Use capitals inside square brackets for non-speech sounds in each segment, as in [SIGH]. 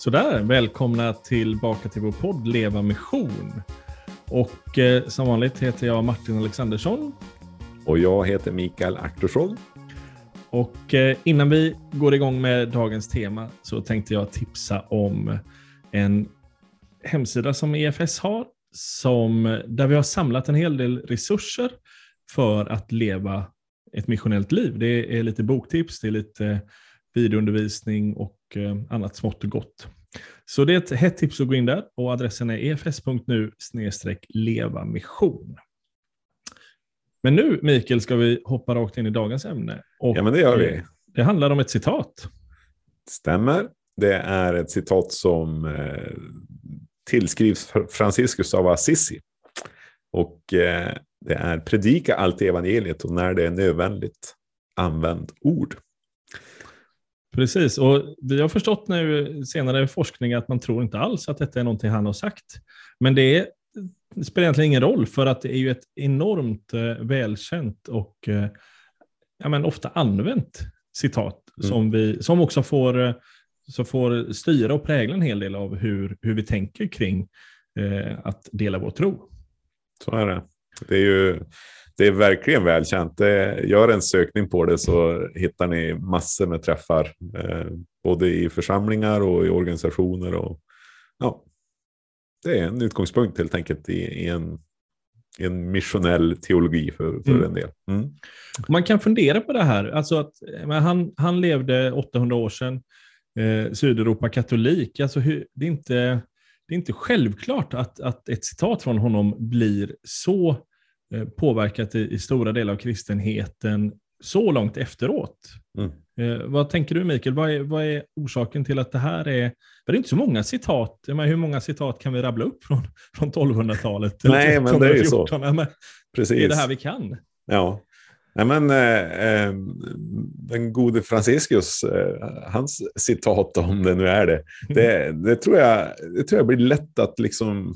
Sådär, välkomna tillbaka till vår podd Leva Mission. Och eh, som vanligt heter jag Martin Alexandersson. Och jag heter Mikael Aktorsson. Och eh, innan vi går igång med dagens tema så tänkte jag tipsa om en hemsida som EFS har, som, där vi har samlat en hel del resurser för att leva ett missionellt liv. Det är lite boktips, det är lite videoundervisning och eh, annat smått och gott. Så det är ett hett tips att gå in där och adressen är efs.nu leva mission. Men nu, Mikael, ska vi hoppa rakt in i dagens ämne. Och ja, men det gör vi. Eh, det handlar om ett citat. Stämmer. Det är ett citat som eh, tillskrivs Franciscus av Assisi. Och det är predika allt evangeliet och när det är nödvändigt, använd ord. Precis, och vi har förstått nu senare i forskning att man tror inte alls att detta är någonting han har sagt. Men det, är, det spelar egentligen ingen roll för att det är ju ett enormt eh, välkänt och eh, ja, men ofta använt citat mm. som, vi, som också får, eh, så får styra och prägla en hel del av hur, hur vi tänker kring eh, att dela vår tro. Så är det. Det är ju det är verkligen välkänt. Det, gör en sökning på det så hittar ni massor med träffar. Eh, både i församlingar och i organisationer. Och, ja, det är en utgångspunkt helt enkelt i, i en, i en missionell teologi för, för mm. en del. Mm. Man kan fundera på det här. Alltså att, han, han levde 800 år sedan, eh, Sydeuropa katolik. Alltså hur, det, är inte, det är inte självklart att, att ett citat från honom blir så påverkat i, i, stora delar av kristenheten så långt efteråt. Mm. Eh, vad tänker du Mikael, vad är, vad är, orsaken till att det här är, det är inte så många citat, men hur många citat kan vi rabbla upp från, [LAUGHS] från 1200-talet? Nej, men det är ju så. men Precis. Det är det här vi kan. Ja. Nej, men, eh, eh, den gode Franciscus, eh, hans citat om det nu är det, det, det, tror jag, det tror jag blir lätt att liksom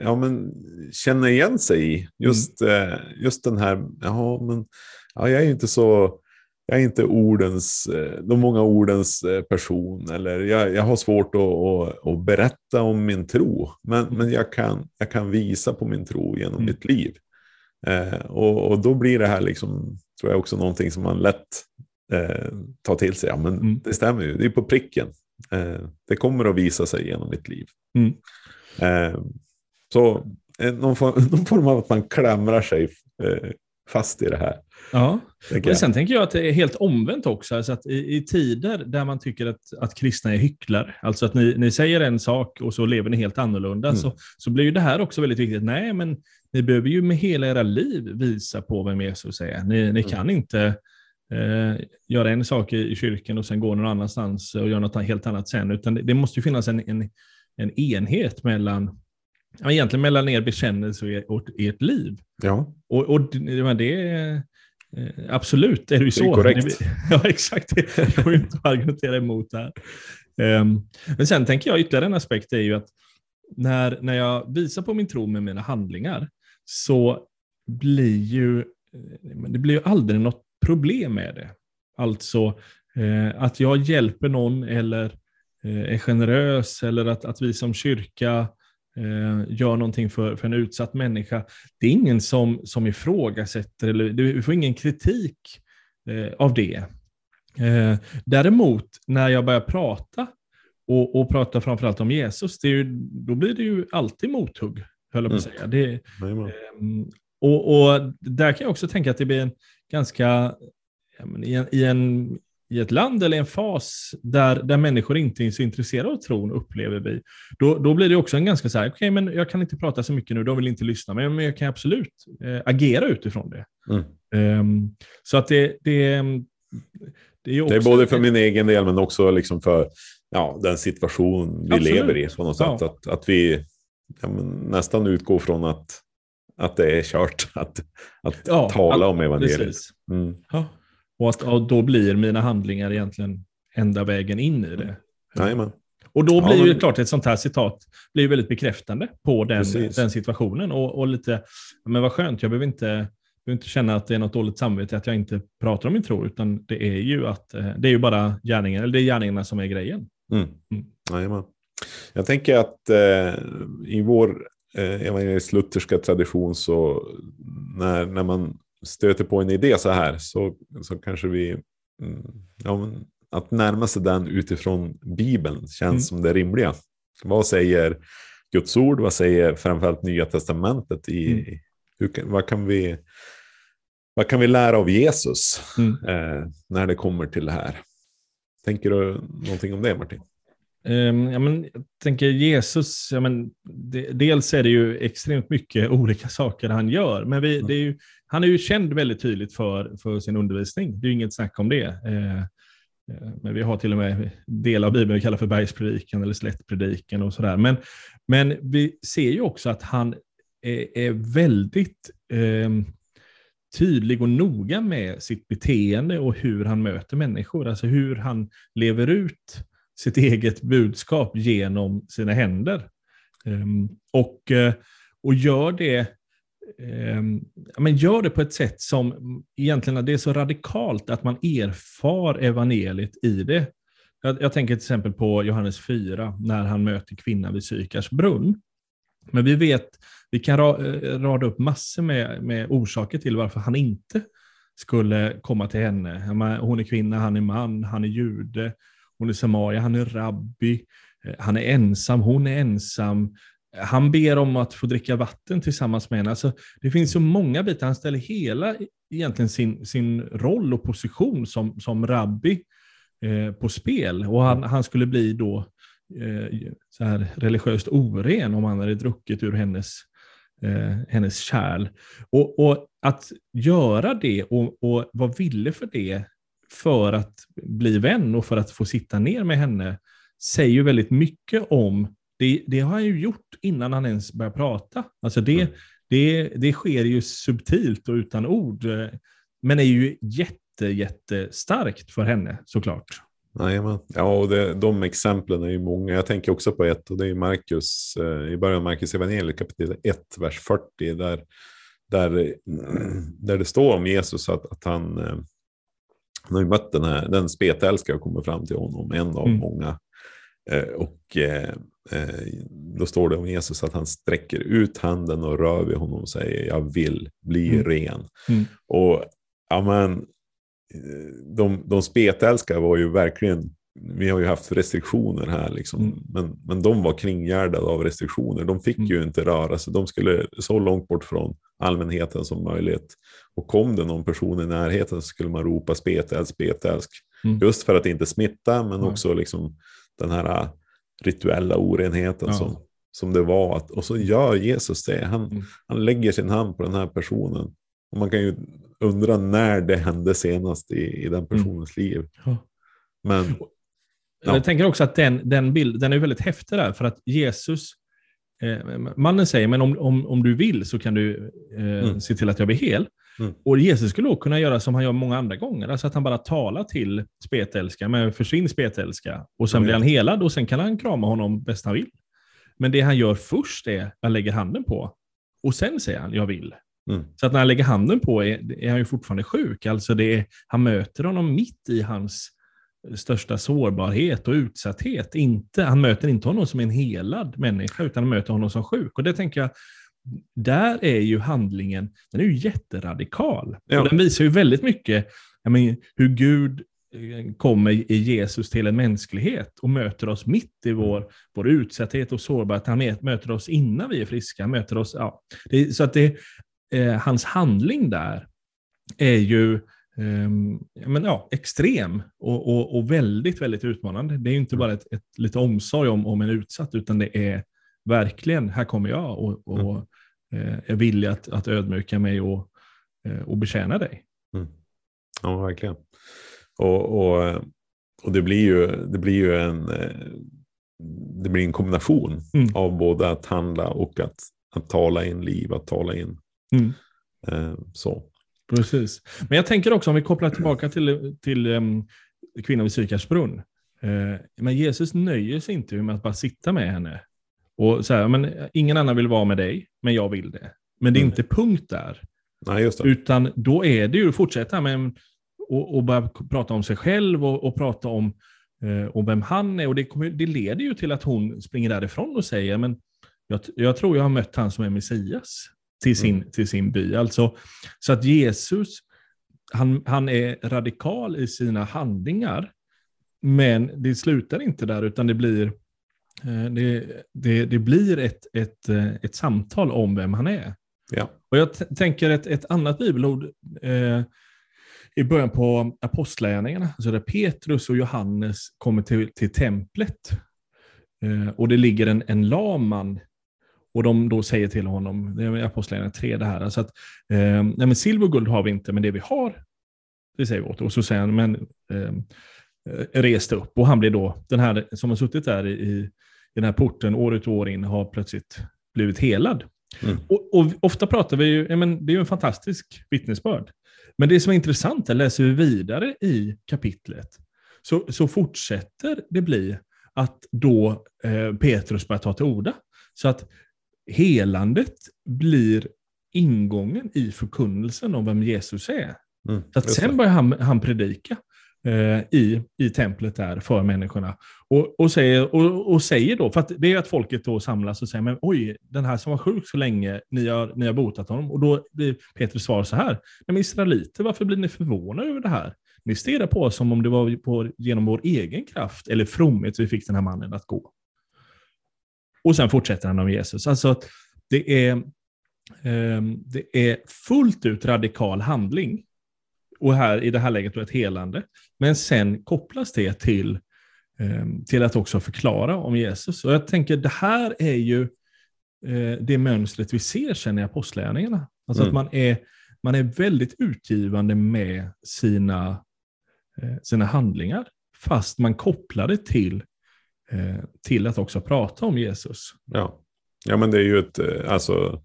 ja, men, känna igen sig i. Just, mm. just den här, ja, men, ja, jag är inte så, jag är inte ordens, eh, de många ordens eh, person. Eller jag, jag har svårt att, att, att berätta om min tro. Men, mm. men jag, kan, jag kan visa på min tro genom mm. mitt liv. Eh, och, och då blir det här liksom, tror jag också någonting som man lätt eh, tar till sig. Ja, men mm. det stämmer ju, det är på pricken. Eh, det kommer att visa sig genom mitt liv. Mm. Eh, så eh, någon form, [LAUGHS] någon form av att man klamrar sig fast i det här. Ja, men sen tänker jag att det är helt omvänt också. Alltså att i, i, tider där man tycker att, att kristna är hycklare, alltså att ni, ni säger en sak och så lever ni helt annorlunda, mm. så, så blir ju det här också väldigt viktigt. Nej, men ni behöver ju med hela era liv visa på vem Jesus är. Ni, ni mm. kan inte eh, göra en sak i, i, kyrkan och sen gå någon annanstans och göra något helt annat sen, utan det, det måste ju finnas en, en, en enhet mellan ja, egentligen mellan er bekännelse och ert liv. Ja. Och, och det är absolut, är det ju så. Det är korrekt. [LAUGHS] Ja, exakt. Det går ju inte att argumentera emot här. Um, men sen tänker jag ytterligare en aspekt är ju att när, när jag visar på min tro med mina handlingar så blir ju det blir ju aldrig något problem med det. Alltså eh, att jag hjälper någon eller eh, är generös eller att, att vi som kyrka eh, gör någonting för, för en utsatt människa. Det är ingen som, som ifrågasätter, eller du får ingen kritik eh, av det. Eh, däremot, när jag börjar prata, och, och prata framförallt om Jesus, det ju, då blir det ju alltid mothugg, höll jag på att mm. säga. Det, eh, och, och, där kan jag också tänka att det blir en ganska, i en, i en i ett land eller en fas där, där människor inte är så intresserade av tron, upplever vi, då, då blir det också en ganska så här, okej, okay, men jag kan inte prata så mycket nu, de vill inte lyssna, men, men jag kan absolut eh, agera utifrån det. Mm. Um, så att det, det, det är, också, det är både för min egen del, men också liksom för ja, den situation vi absolut. lever i på något sätt. Ja. Att, att vi ja, nästan utgår från att, att det är kört [LAUGHS] att, att ja, tala om evangeliet. Mm. Ja, och att och då blir mina handlingar egentligen enda vägen in i det. Jajamän. Och då blir ja, men... ju klart ett sånt här citat blir väldigt bekräftande på den, den situationen. Och, och, lite, men vad skönt, jag behöver inte, behöver inte känna att det är något dåligt samvete att jag inte pratar om min tro, utan det är ju, att, eh, det är ju bara gärningar, eller det är gärningarna som är grejen. Mm. Mm. Jajamän. Jag tänker att eh, i vår eh, evangelisk-lutherska tradition så när, när man stöter på en idé så här så, så kanske vi, mm, ja, att närma sig den utifrån Bibeln känns mm. som det rimliga. Vad säger Guds ord, vad säger framförallt Nya Testamentet i, mm. hur, vad kan vi vad kan vi lära av Jesus mm. eh, när det kommer till det här? Tänker du någonting om det Martin? Um, ja, men, jag tänker Jesus, ja, men, det, dels är det ju extremt mycket [LAUGHS] olika saker han gör, men vi, mm. är ju, han är ju känd väldigt tydligt för, för sin undervisning. Det är ju inget snack om det. Uh, men vi har till och med delar av Bibeln vi kallar för bergspredikan eller slättpredikan och sådär. Men, men vi ser ju också att han är, är väldigt eh, tydlig och noga med sitt beteende och hur han möter människor. Alltså hur han lever ut sitt eget budskap genom sina händer. Ehm, och, eh, och gör det ehm, men gör det på ett sätt som egentligen det är så radikalt att man erfar evangeliet i det. Jag, jag tänker till exempel på Johannes 4, när han möter kvinnan vid Sykars brunn. Men vi vet, vi kan ra, eh, rada upp massor med, med orsaker till varför han inte skulle komma till henne. Hon är kvinna, han är man, han är jude, hon är samaria, han är rabbi, eh, han är ensam, hon är ensam. Han ber om att få dricka vatten tillsammans med henne. Alltså, det finns så många bitar. Han ställer hela e-, egentligen sin, sin roll och position som, som rabbi eh, på spel. Och han, han skulle bli då eh, så här religiöst oren om han hade druckit ur hennes, eh, hennes kärl. Och, och, att göra det och, och vara villig för det för att bli vän och för att få sitta ner med henne säger ju väldigt mycket om, det, det har han ju gjort innan han ens börjar prata. Alltså det, mm. det, det sker ju subtilt och utan ord, men är ju jätte, jättestarkt för henne såklart. Jajamän. Ja, och det, de exemplen är ju många. Jag tänker också på ett och det är Markus, eh, i början av Markus evangeliet kapitel 1, vers 40, där, där, [CLEARS THROAT] där det står om Jesus att, att han, eh, han har ju mött den här, den spetälskare och kommer fram till honom, en av mm. många. Eh, och eh, eh, då står det om Jesus att han sträcker ut handen och rör vid honom och säger jag vill bli mm. ren. Mm. Och ja, men, de, de spetälskare var ju verkligen, vi har ju haft restriktioner här, liksom, mm. men, men de var kringgärdade av restriktioner. De fick mm. ju inte röra sig, de skulle så långt bort från allmänheten som möjligt. Och kom det någon person i närheten så skulle man ropa spetälsk, spetälsk. Mm. Just för att inte smitta, men också liksom den här rituella orenheten ja. som, som det var. Att, och så gör Jesus det. Han, mm. han lägger sin hand på den här personen. Och man kan ju undra när det hände senast i, i den mm. personens mm. liv. Ja. Men, ja. Jag tänker också att den, den bilden den är väldigt häftig där, för att Jesus, mannen säger, men om, om, om du vill så kan du eh, mm. se till att jag blir hel. Mm. Och Jesus skulle också kunna göra som han gör många andra gånger, alltså att han bara talar till spetälska, men försvinn spetälska, och sen mm. blir han helad och sen kan han krama honom bäst han vill. Men det han gör först är att lägga handen på, och sen säger han jag vill. Mm. Så att när han lägger handen på är, är han ju fortfarande sjuk. Alltså det är, han möter honom mitt i hans största sårbarhet och utsatthet. Inte, han möter inte honom som en helad människa, utan han möter honom som sjuk. Och det tänker jag, där är ju handlingen, den är ju jätteradikal. Ja. Och den visar ju väldigt mycket men, hur Gud eh, kommer i Jesus till en mänsklighet och möter oss mitt i vår, vår utsatthet och sårbarhet. Han möter oss innan vi är friska. Möter oss, ja. Det, så att det, eh, hans handling där är ju eh, men ja, extrem och, och, och, väldigt, väldigt utmanande. Det är inte bara ett, ett, lite omsorg om, om en utsatt, utan det är verkligen, här kommer jag och, och mm. eh, är villig att, att ödmjuka mig och, eh, och betjäna dig. Mm. Ja, verkligen. Och, och, och det, blir ju, det blir ju en, eh, det blir en kombination mm. av både att handla och att, att tala in liv, att tala in Mm. Eh, så. Precis. Men jag tänker också om vi kopplar tillbaka till, till um, kvinnan vid Sykars brunn. Uh, men Jesus nöjer sig inte med att bara sitta med henne. Och så här, men ingen annan vill vara med dig, men jag vill det. Men det är mm. inte punkt där. Nej, just det. Utan då är det ju att fortsätta med och, och bara prata om sig själv och, och prata om eh, och vem han är. Och det, kommer, det leder ju till att hon springer därifrån och säger, men jag, jag tror jag har mött han som är Messias till sin, mm. till sin by. Alltså, så att Jesus, han, han är radikal i sina handlingar, men det slutar inte där, utan det blir, eh, det, det, det blir ett, ett, eh, ett samtal om vem han är. Ja. Och jag tänker ett, ett annat bibelord eh, i början på Apostlagärningarna, alltså där Petrus och Johannes kommer till, till templet. Eh, och det ligger en, en lam man och de då säger till honom, det är Apostlagärningarna 3 det här, alltså att eh, nej men silver och guld har vi inte, men det vi har, det säger vi åt. Och så säger han, men eh, reste upp. Och han blir då, den här som har suttit där i, i den här porten år ut och år in, har plötsligt blivit helad. Mm. Och, och, ofta pratar vi ju, men det är ju en fantastisk vittnesbörd. Men det som är intressant, är, läser vi vidare i kapitlet, så, så fortsätter det bli att då eh, Petrus börjar ta till orda. Så att helandet blir ingången i förkunnelsen om vem Jesus är. Mm, så att sen börjar han, han predika eh, i, i templet där för människorna. Och, och, säger, och, och säger då, för att det är att folket då samlas och säger, men oj, den här som var sjuk så länge, ni har, ni har botat honom. Och då blir Petrus svar så här, men israeliter, varför blir ni förvånade över det här? Ni stirrar på oss som om det var på, genom vår egen kraft eller fromhet vi fick den här mannen att gå. Och sen fortsätter han om Jesus. Alltså, det är, eh, det är fullt ut radikal handling. Och här, i det här läget då ett helande. Men sen kopplas det till, eh, till att också förklara om Jesus. Och jag tänker, det här är ju eh, det mönstret vi ser sen i apostlärningarna. Alltså mm. att man är, man är väldigt utgivande med sina, eh, sina handlingar, fast man kopplar det till till att också prata om Jesus. Ja, ja men det är ju ett, eh, alltså,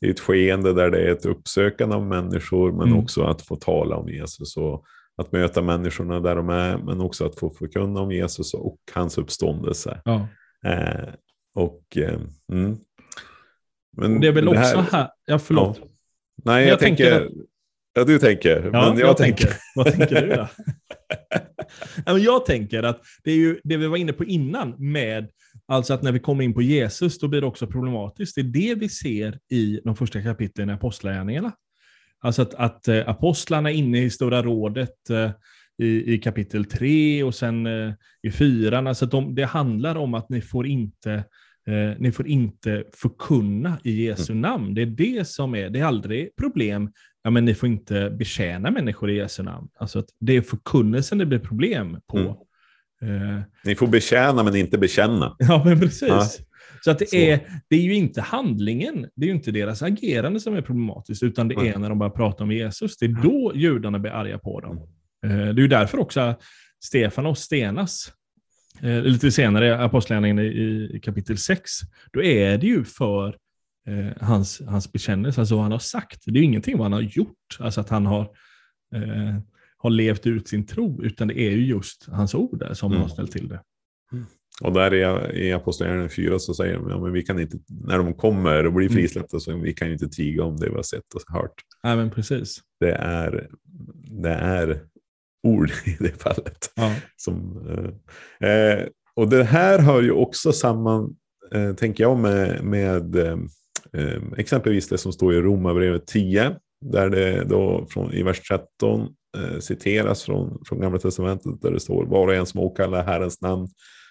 det är ett skeende där det är ett uppsökande av människor, men mm. också att få tala om Jesus och att möta människorna där de är, men också att få förkunna om Jesus och hans uppståndelse. Ja. Eh, och, eh, mm. Men det är väl det här, också här, ja förlåt. Ja. Nej, jag, jag, tänker, tänker Ja, du tänker. Ja, men jag, jag tänker. tänker. Vad tänker du då? [LAUGHS] [LAUGHS] jag tänker att det är ju det vi var inne på innan med Alltså att när vi kommer in på Jesus, då blir det också problematiskt. Det är det vi ser i de första kapitlen i Apostlagärningarna. Alltså att, att eh, apostlarna inne i Stora rådet eh, i, i kapitel 3 och sen eh, i 4. Alltså att de, det handlar om att ni får inte ni får inte förkunna i Jesu mm. namn. Det är det som är, det är aldrig problem ja, men ni får inte betjäna människor i Jesu namn. Alltså att det är förkunnelsen det blir problem på. Mm. Eh. Ni får betjäna men inte bekänna. [LAUGHS] Ja, men precis. Ja. Så att det, Så. Är, det är ju inte handlingen, det är ju inte deras agerande som är problematiskt, utan det är mm. när de börjar prata om Jesus. Det är då judarna blir arga på dem. Eh, det är ju därför också Stefanos stenas eh, lite senare i Apostlagärningarna i, i kapitel 6. Då är det ju för eh, hans, hans bekännelse, alltså vad han har sagt. Det är ju ingenting vad han har gjort, alltså att han har, eh, har levt ut sin tro, utan det är ju just hans ord där som mm. har ställt till det. Mm. Och där i, i Apostlagärningarna 4 så säger de, ja, men vi kan inte, när de kommer och blir mm. frisläppta så vi kan ju inte tiga om det vi har sett och hört. Nej, men precis. Det är, det är ord i det fallet. Ja. Som, eh, eh och det här hör ju också samman, eh, tänker jag, med, med eh, Eh, exempelvis det som står i Romarbrevet 10, där det då från, i vers 13 eh, citeras från, från Gamla Testamentet, där det står var och en som åkallar Herrens namn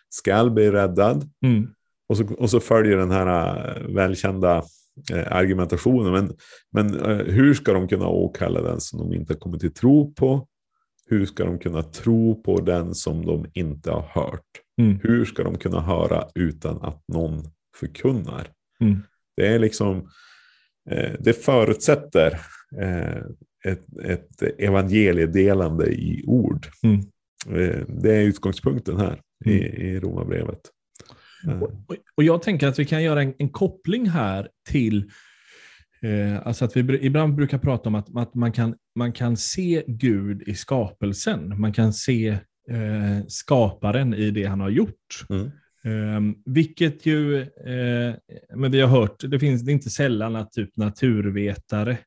skall bli räddad. Mm. Och, så, och så följer den här välkända argumentationen. Men, men hur ska de kunna åkalla den som de inte kommit till tro på? Hur ska de kunna tro på den som de inte har hört? Mm. Hur ska de kunna höra utan att någon förkunnar? Mm. Det är liksom, eh, det förutsätter eh, ett, ett evangeliedelande i ord. Mm. Eh, det är utgångspunkten här mm. i, i Romarbrevet. Och, och jag tänker att vi kan göra en, en koppling här till Eh, alltså att vi ibland brukar prata om att, att, man, kan, man kan se Gud i skapelsen. Man kan se eh, skaparen i det han har gjort. Mm. Um, vilket ju, uh, men vi har hört, det finns det inte sällan att typ naturvetare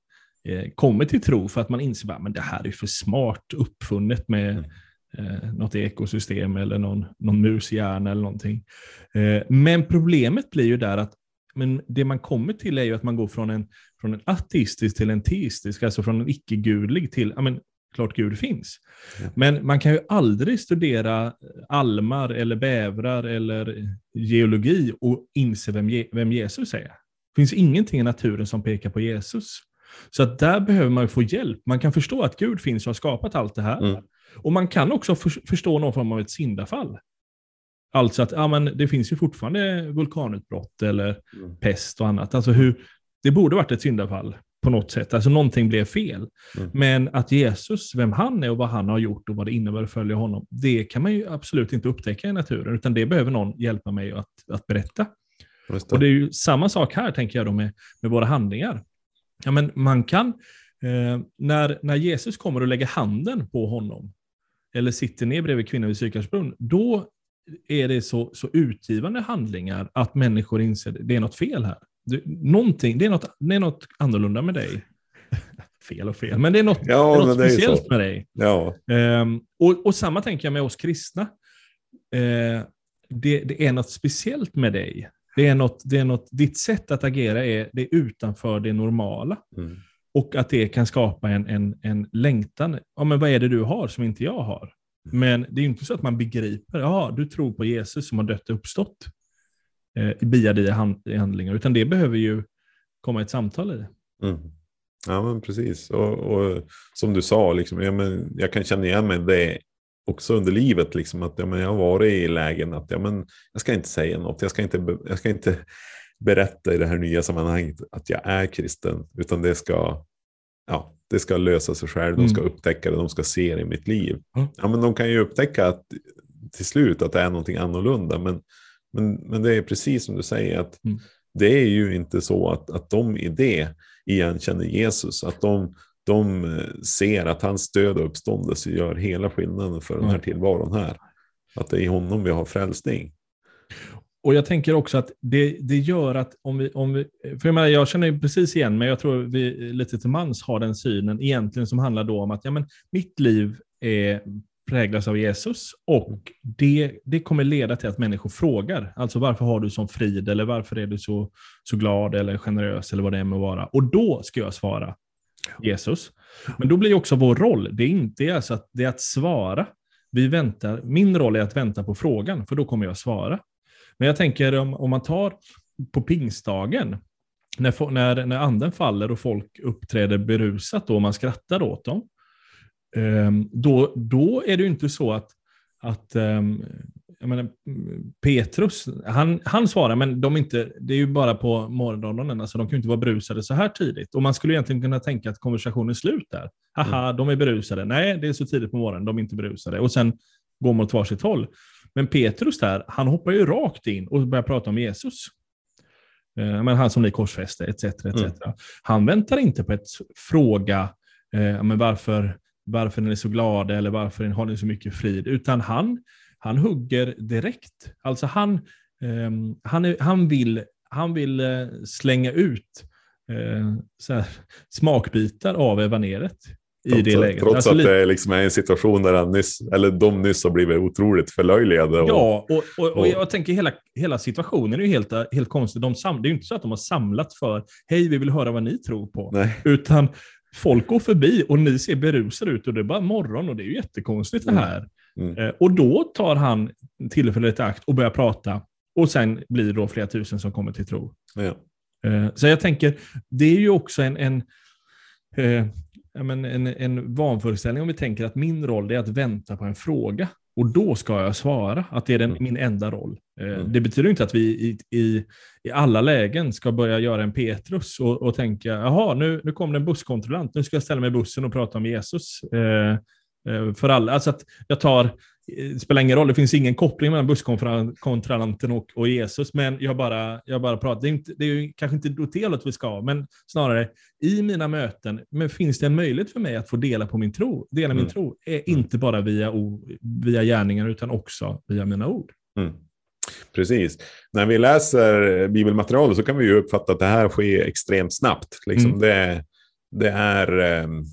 uh, kommer till tro för att man inser att det här är för smart uppfunnet med, mm. eh, något ekosystem eller någon, någon mushjärna eller någonting. Eh, men problemet blir ju där att men det man kommer till är ju att man går från en, från en ateistisk till en teistisk, alltså från en icke-gudlig till, ja men klart Gud finns. Ja. Men man kan ju aldrig studera almar eller bävrar eller geologi och inse vem, Je vem Jesus är. Det finns ingenting i naturen som pekar på Jesus. Så att där behöver man få hjälp. Man kan förstå att Gud finns och har skapat allt det här. Mm. Och man kan också för, förstå någon form av ett syndafall. Alltså att ja, men det finns ju fortfarande vulkanutbrott eller mm. pest och annat. Alltså hur, det borde varit ett syndafall på något sätt. Alltså någonting blev fel. Mm. Men att Jesus, vem han är och vad han har gjort och vad det innebär att följa honom, det kan man ju absolut inte upptäcka i naturen, utan det behöver någon hjälpa mig att, att berätta. Det. Och det är ju samma sak här, tänker jag, då med, med våra handlingar. Ja, men man kan, eh, när, när Jesus kommer och lägger handen på honom, eller sitter ner bredvid kvinnan vid Sykarsbrunn, då är det så, så utgivande handlingar att människor inser att det är något fel här. Det, någonting, det, är något, det är något annorlunda med dig. [LAUGHS] fel och fel, men det är något, ja, det är något speciellt är med dig. Ja. Um, och, och, samma tänker jag med oss kristna. Uh, det, det, är något speciellt med dig. Det är något, det är något, ditt sätt att agera är, det är utanför det normala. Mm. Och att det kan skapa en, en, en längtan. Ja, men vad är det du har som inte jag har? Men det är inte så att man begriper, ja, du tror på Jesus som har dött och uppstått eh, dina hand, handlingar, utan det behöver ju komma ett samtal i. Mm. Ja, men precis. Och, och, som du sa, liksom, ja, men jag kan känna igen mig det också under livet. Liksom, att ja, men jag har varit i lägen att ja, men jag ska inte säga något, jag ska inte, jag ska inte berätta i det här nya sammanhanget att jag är kristen, utan det ska, ja, det ska lösa sig själv, de ska mm. upptäcka det, de ska se det i mitt liv. Ja, men de kan ju upptäcka att, till slut att det är någonting annorlunda, men, men, men det är precis som du säger, att mm. det är ju inte så att, att de i det igenkänner Jesus, att de, de eh, ser att hans död och uppståndelse gör hela skillnaden för den här tillvaron här. Att det är i honom vi har frälsning. Och jag tänker också att det, det gör att om vi, om vi, för jag, menar, jag känner precis igen, men jag tror vi lite till mans har den synen egentligen som handlar då om att ja, men mitt liv är, präglas av Jesus och det, det kommer leda till att människor frågar. Alltså varför har du sån frid eller varför är du så, så glad eller generös eller vad det är med att vara. Och då ska jag svara Jesus. Men då blir också vår roll, det är inte alltså att, det är att svara. Vi väntar, min roll är att vänta på frågan, för då kommer jag svara. Men jag tänker om, om man tar på pingstdagen, när, när, när anden faller och folk uppträder berusat då, och man skrattar åt dem, då, då är det ju inte så att, att jag menar, Petrus, han, han svarar, men de inte, det är ju bara på morgonen, alltså de kan ju inte vara brusade så här tidigt. Och man skulle egentligen kunna tänka att konversationen är slut där. Haha, mm. de är berusade. Nej, det är så tidigt på morgonen, de är inte berusade. Och sen går man åt varsitt håll. Men Petrus där, han hoppar ju rakt in och börjar prata om Jesus. Eh, men han som ni korsfäste, etc. etc. Mm. Han väntar inte på ett fråga, eh, men varför, varför är ni så glada eller varför har ni så mycket frid? Utan han, han hugger direkt. Alltså han, eh, han, är, han vill, han vill eh, slänga ut eh, här, smakbitar av evangeliet i trots, det läget. Trots alltså, att det liksom är en situation där han nyss, eller de nyss har blivit otroligt förlöjligade. Och, ja, och, och, och, jag tänker hela, hela situationen är ju helt, helt konstig. De sam, det är ju inte så att de har samlat för, hej vi vill höra vad ni tror på. Nej. Utan folk går förbi och ni ser berusade ut och det är bara morgon och det är ju jättekonstigt det mm. här. Mm. Mm. och då tar han tillfället i akt och börjar prata. Och sen blir det då flera tusen som kommer till tro. Ja. Eh, så jag tänker, det är ju också en, en eh, en, en vanföreställning om vi tänker att min roll är att vänta på en fråga. Och då ska jag svara, att det är den, mm. min enda roll. Eh, mm. Det betyder inte att vi i, i, i alla lägen ska börja göra en Petrus och, och tänka, jaha, nu, nu kom det en busskontrollant, nu ska jag ställa mig i bussen och prata om Jesus. Eh, eh för alla. Alltså att jag tar det spelar ingen roll, det finns ingen koppling mellan busskontrollanten och, och, Jesus, men jag bara, jag bara pratar. Det är, inte, det är kanske inte åt det hållet vi ska, men snarare i mina möten, men finns det en möjlighet för mig att få dela på min tro? Dela mm. min tro är inte bara via, via gärningar, utan också via mina ord. Mm. Precis. När vi läser bibelmaterialet så kan vi ju uppfatta att det här sker extremt snabbt. Liksom mm. det, det är... Um eh,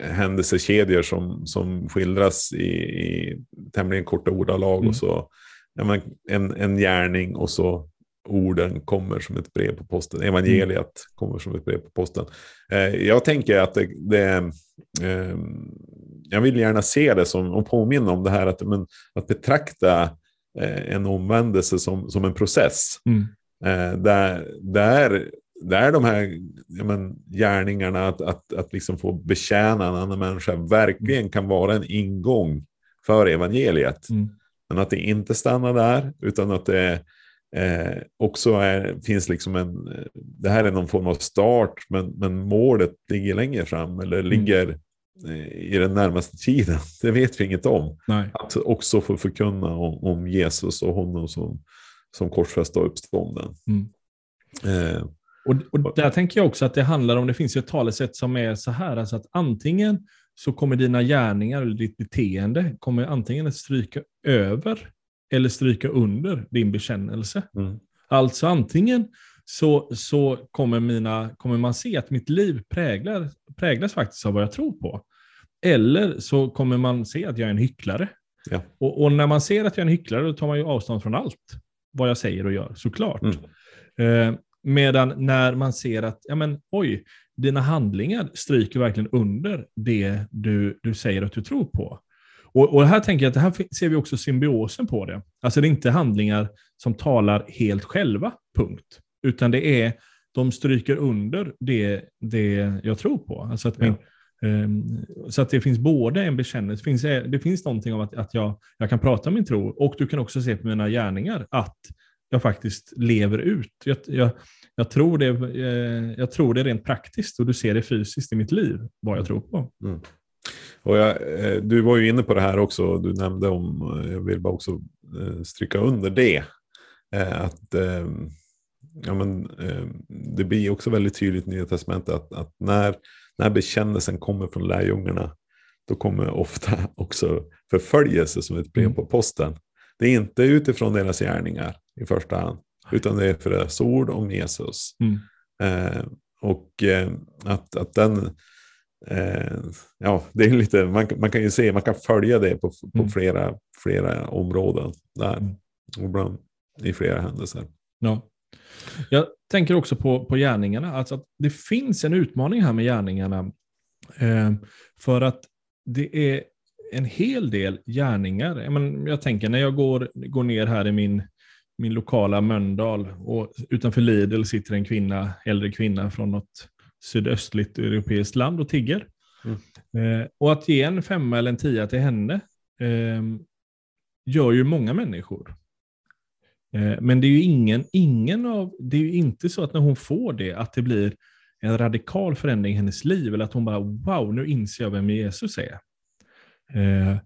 händelsekedjor som, som skildras i, i tämligen korta ordalag. Mm. Och så, ja, en, en gärning och så orden kommer som ett brev på posten. Evangeliet mm. kommer som ett brev på posten. Eh, jag tänker att det, det eh, jag vill gärna se det som, och påminna om det här att, men, att betrakta eh, en omvändelse som, som en process. Mm. Eh, där, där, där de här men, gärningarna, att, att, att liksom få betjäna en annan människa, verkligen kan vara en ingång för evangeliet. Mm. Men att det inte stannar där, utan att det eh, också är, finns liksom en, det här är någon form av start, men, men målet ligger längre fram, eller mm. ligger eh, i den närmaste tiden. [LAUGHS] Det vet vi inget om. Nej. Att också få förkunna om, om Jesus och honom som, som korsfäst och uppstånden. Mm. Eh, och, och där tänker jag också att det handlar om, det finns ju ett talesätt som är så här, alltså att antingen så kommer dina gärningar eller ditt beteende kommer antingen att stryka över eller stryka under din bekännelse. Mm. Alltså antingen så, så kommer, mina, kommer man se att mitt liv präglar, präglas faktiskt av vad jag tror på. Eller så kommer man se att jag är en hycklare. Ja. Och, och, när man ser att jag är en hycklare, då tar man ju avstånd från allt vad jag säger och gör, såklart. Mm. Eh, medan när man ser att, ja men oj, dina handlingar stryker verkligen under det du, du säger att du tror på. Och, och här tänker jag att det här ser vi också symbiosen på det. Alltså det är inte handlingar som talar helt själva, punkt. Utan det är, de stryker under det, det jag tror på. Alltså att min, ja. um, så att det finns både en bekännelse, det finns, det finns någonting om att, att jag, jag kan prata om min tro, och du kan också se på mina gärningar att jag faktiskt lever ut. Jag, jag, jag, tror det, eh, jag tror det rent praktiskt och du ser det fysiskt i mitt liv, vad jag tror på. Mm. Och jag, eh, du var ju inne på det här också, du nämnde om, eh, jag vill bara också stryka under det, att ja, men, det blir också väldigt tydligt i Nya Testamentet att, att när, när bekännelsen kommer från lärjungarna, då kommer ofta [LAUGHS] också förföljelse som ett brev mm. på posten. Det är inte utifrån deras gärningar i första hand, utan det är för deras ord om Jesus. Mm. Eh, och eh, att, att den Eh, ja, det är lite, man, man kan ju se, man kan följa det på, på mm. flera, flera områden där. Mm. Ibland i flera händelser. Ja. Jag tänker också på, på gärningarna, alltså att det finns en utmaning här med gärningarna. Eh, för att det är en hel del gärningar. Jag, men, jag tänker när jag går, går ner här i min, min lokala Mölndal och utanför Lidl sitter en kvinna, äldre kvinna från något sydöstligt europeiskt land och tigger. Mm. Eh, och att ge en femma eller en tia till henne eh, gör ju många människor. Eh, men det är ju ingen, ingen av, det är ju inte så att när hon får det, att det blir en radikal förändring i hennes liv, eller att hon bara wow, nu inser jag vem Jesus är. Eh,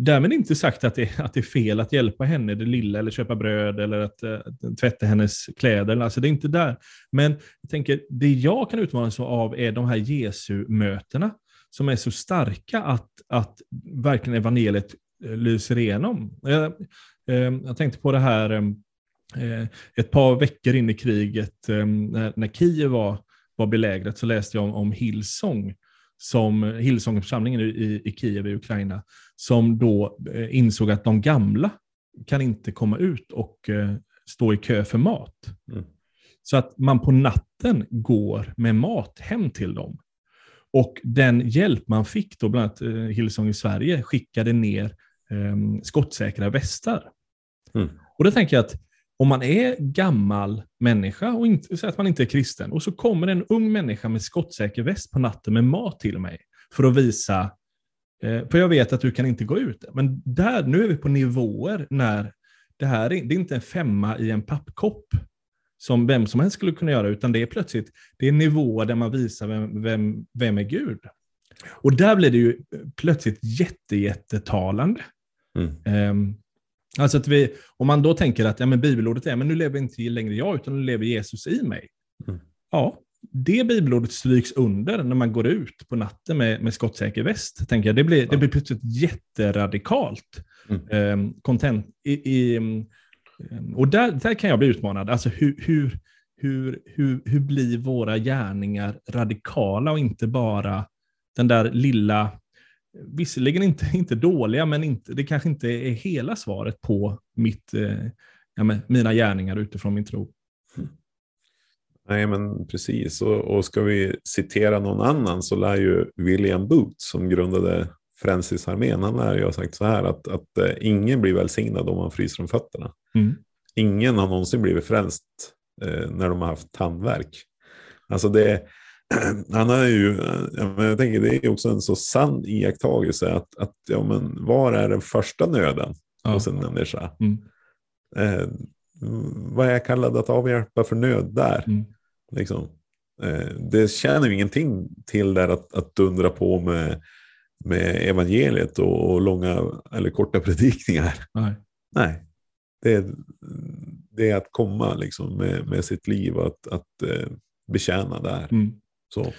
Därmed inte sagt att det, att det är fel att hjälpa henne det lilla, eller köpa bröd, eller att uh, tvätta hennes kläder. Alltså det är inte där. Men jag tänker, det jag kan utmanas av är de här Jesu-mötena, som är så starka att, att verkligen evangeliet eh, lyser igenom. Jag, eh, jag tänkte på det här ett par veckor in i kriget, när, när Kiev var, var belägrat, så läste jag om, om Hillsong, som Hillsongförsamlingen i, i Kiev i Ukraina, som då eh, insåg att de gamla kan inte komma ut och eh, stå i kö för mat. Mm. Så att man på natten går med mat hem till dem. Och den hjälp man fick, då, bland annat eh, Hillsong i Sverige, skickade ner eh, skottsäkra västar. Mm. Och då tänker jag att om man är gammal människa och inte, så att man inte är kristen och så kommer en ung människa med skottsäker väst på natten med mat till mig för att visa, eh, för jag vet att du kan inte gå ut. Men där, nu är vi på nivåer när det här är, det är inte en femma i en pappkopp som vem som helst skulle kunna göra, utan det är plötsligt det är nivåer där man visar vem, vem, vem är Gud. Och där blir det ju plötsligt jätte, jättetalande. Mm. Um, Alltså att vi, om man då tänker att ja, men bibelordet är, men nu lever inte längre jag, utan nu lever Jesus i mig. Mm. Ja, det bibelordet stryks under när man går ut på natten med, med skottsäker väst. Tänker jag. Det, blir, ja. det blir plötsligt jätteradikalt. Mm. Um, content, i, i, um, och där, där kan jag bli utmanad. Alltså hur, hur, hur, hur, hur blir våra gärningar radikala och inte bara den där lilla, visserligen inte, [LAUGHS] inte dåliga, men inte, det kanske inte är hela svaret på mitt, eh, ja, mina gärningar utifrån min tro. Nej, men precis. Och, och ska vi citera någon annan så lär ju William Booth som grundade Frälsningsarmén, han lär ju ha sagt så här att, att uh, ingen blir välsignad om man fryser om fötterna. Mm. Ingen har någonsin blivit frälst uh, när de har haft tandvärk. Alltså det, [CLEARS THROAT] han är ju, jag tänker det är också en så sann iakttagelse att, att ja, men var är den första nöden ja. hos en människa? Mm. Eh, vad är jag kallad att avhjälpa för nöd där? Mm. Liksom. Eh, det tjänar ju ingenting till där att, att dundra på med, med evangeliet och, och långa eller korta [LAUGHS] predikningar. Nej. Nej. Det, är, det är att komma liksom med, med sitt liv att, att eh, betjäna där. Mm. Så.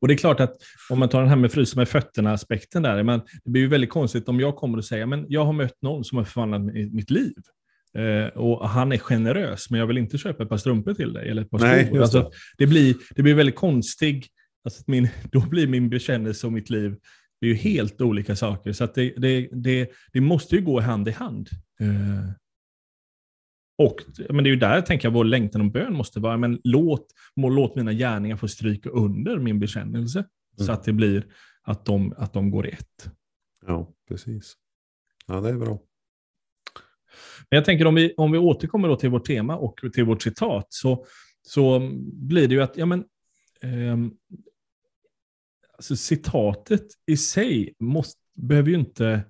Och det är klart att om man tar den här med frysa med fötterna-aspekten där, men det blir ju väldigt konstigt om jag kommer och säger men jag har mött någon som har förvandlat mitt liv. Eh, och han är generös, men jag vill inte köpa ett par strumpor till dig eller ett par Nej, skor. Alltså, det, blir, det blir väldigt konstigt. Alltså min, [LAUGHS] då blir min bekännelse och mitt liv det är ju helt olika saker. Så det, det, det, det, måste ju gå hand i hand. Eh, och men det är ju där tänker jag vår längtan och bön måste vara. Men låt, må, låt mina gärningar få stryka under min bekännelse. Mm. Så att det blir att de, att de går ett. Ja, precis. Ja, det är bra. Men jag tänker om vi, om vi återkommer då till vårt tema och till vårt citat så, så blir det ju att ja, men, eh, alltså citatet i sig måste, behöver ju inte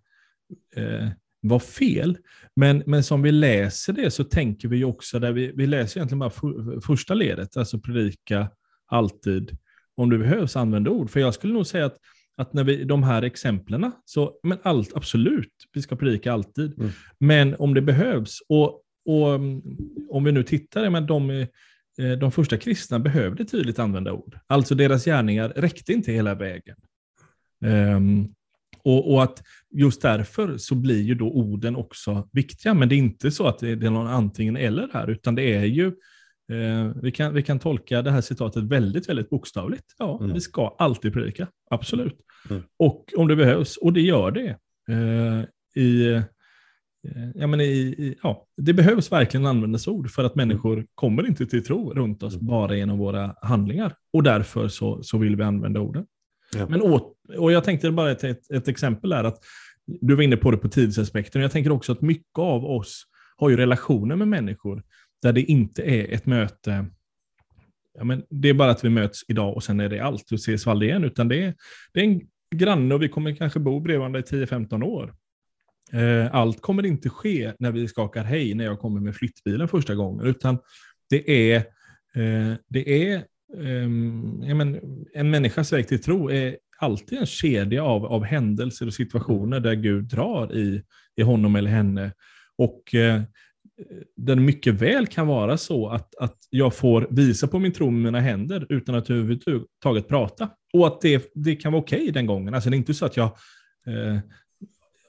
eh, vara fel. Men, men som vi läser det så tänker vi också, där vi, vi läser egentligen bara för, första ledet, alltså predika alltid, om det behövs, använda ord. För jag skulle nog säga att att när vi, de här exemplen, så men allt, absolut, vi ska predika alltid. Mm. Men om det behövs, och, och mm, om vi nu tittar, men de, eh, de första kristna behövde tydligt använda ord. Alltså deras gärningar räckte inte hela vägen. Um, och, och, att just därför så blir ju då orden också viktiga. Men det är inte så att det är någon antingen eller här, utan det är ju Eh, vi, kan, vi kan tolka det här citatet väldigt, väldigt bokstavligt. Ja, mm. vi ska alltid predika, absolut. Mm. Och om det behövs, och det gör det. Eh, i, eh, ja, men i, i, ja, det behövs verkligen användas ord för att människor mm. kommer inte till tro runt oss mm. bara genom våra handlingar. Och därför så, så vill vi använda orden. Ja. Men åt, och jag tänkte bara ett, ett, ett exempel är att du var inne på det på tidsaspekten. Jag tänker också att mycket av oss har ju relationer med människor där det inte är ett möte, ja, men det är bara att vi möts idag och sen är det allt, och ses aldrig igen, utan det är, det är en granne och vi kommer kanske bo bredvid varandra i 10-15 år. Eh, allt kommer inte ske när vi skakar hej när jag kommer med flyttbilen första gången, utan det är, eh, det är ehm, men, en människas väg till tro är alltid en kedja av, av händelser och situationer där Gud drar i, i honom eller henne. Och eh, den mycket väl kan vara så att, att jag får visa på min tro med mina händer utan att överhuvudtaget prata. Och att det, det kan vara okej okay den gången. Alltså det är inte så att jag eh,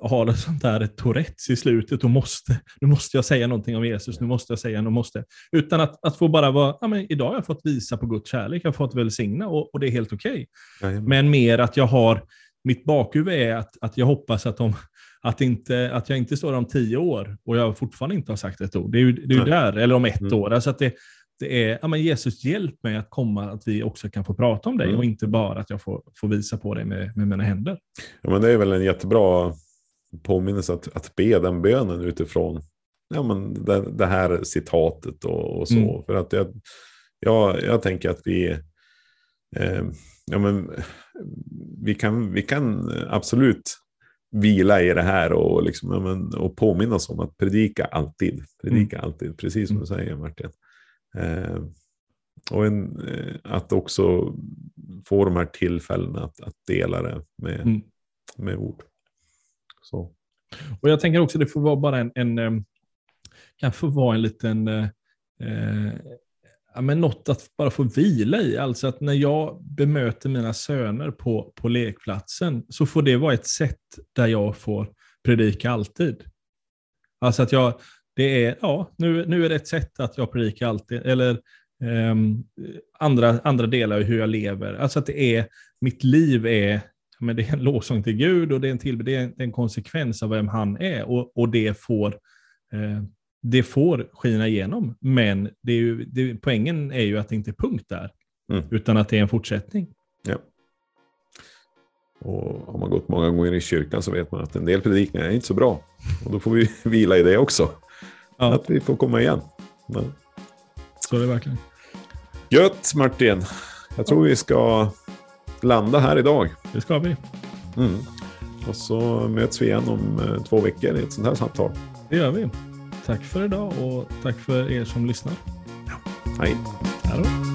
har ett sånt där Tourettes i slutet och måste, nu måste jag säga någonting om Jesus, nu måste jag säga, nu måste. Utan att, att få bara vara, ja men idag har jag fått visa på Guds kärlek, jag har fått välsigna och, och det är helt okej. Okay. Men mer att jag har, mitt bakhuvud är att, att jag hoppas att de att, inte, att jag inte står om tio år och jag fortfarande inte har sagt ett ord. Det är ju, det är ju där, eller om ett mm. år. Alltså att det, det är, ja, men Jesus hjälp mig att komma, att vi också kan få prata om dig mm. och inte bara att jag får, får visa på dig med, med mina händer. Ja, men det är väl en jättebra påminnelse att, att be den bönen utifrån ja, men det, det här citatet och, och så. Mm. För att jag, jag, jag tänker att vi, eh, ja, men, vi, kan, vi kan absolut vila i det här och, liksom, men, och påminna oss om att predika alltid. Predika mm. alltid, precis som du mm. säger Martin. Eh, och en, eh, att också få de här tillfällena att, att dela det med, mm. med ord. Så. Och Jag tänker också att det får vara bara en, en kan få vara en liten eh, eh, ja, men något att bara få vila i. Alltså att när jag bemöter mina söner på, på lekplatsen så får det vara ett sätt där jag får predika alltid. Alltså att jag, det är, ja, nu, nu är det ett sätt att jag predikar alltid. Eller eh, andra, andra delar av hur jag lever. Alltså att det är, mitt liv är men det är en lovsång till Gud och det är en, till, det är en, konsekvens av vem han är och, och det får eh, det får skina igenom, men det är ju, det, poängen är ju att det inte är punkt där, mm. utan att det är en fortsättning. Ja. Och har man gått många gånger i kyrkan så vet man att en del predikningar är inte så bra. Och då får vi [LAUGHS] vila i det också. Ja. Att vi får komma igen. Ja. Så är det verkligen. Gött Martin. Jag tror vi ska landa här idag. Det ska vi. Mm. Och så möts vi igen om eh, två veckor i ett sånt här samtal. Det gör vi. Tack för idag och tack för er som lyssnar. Ja. Hej. Hallå.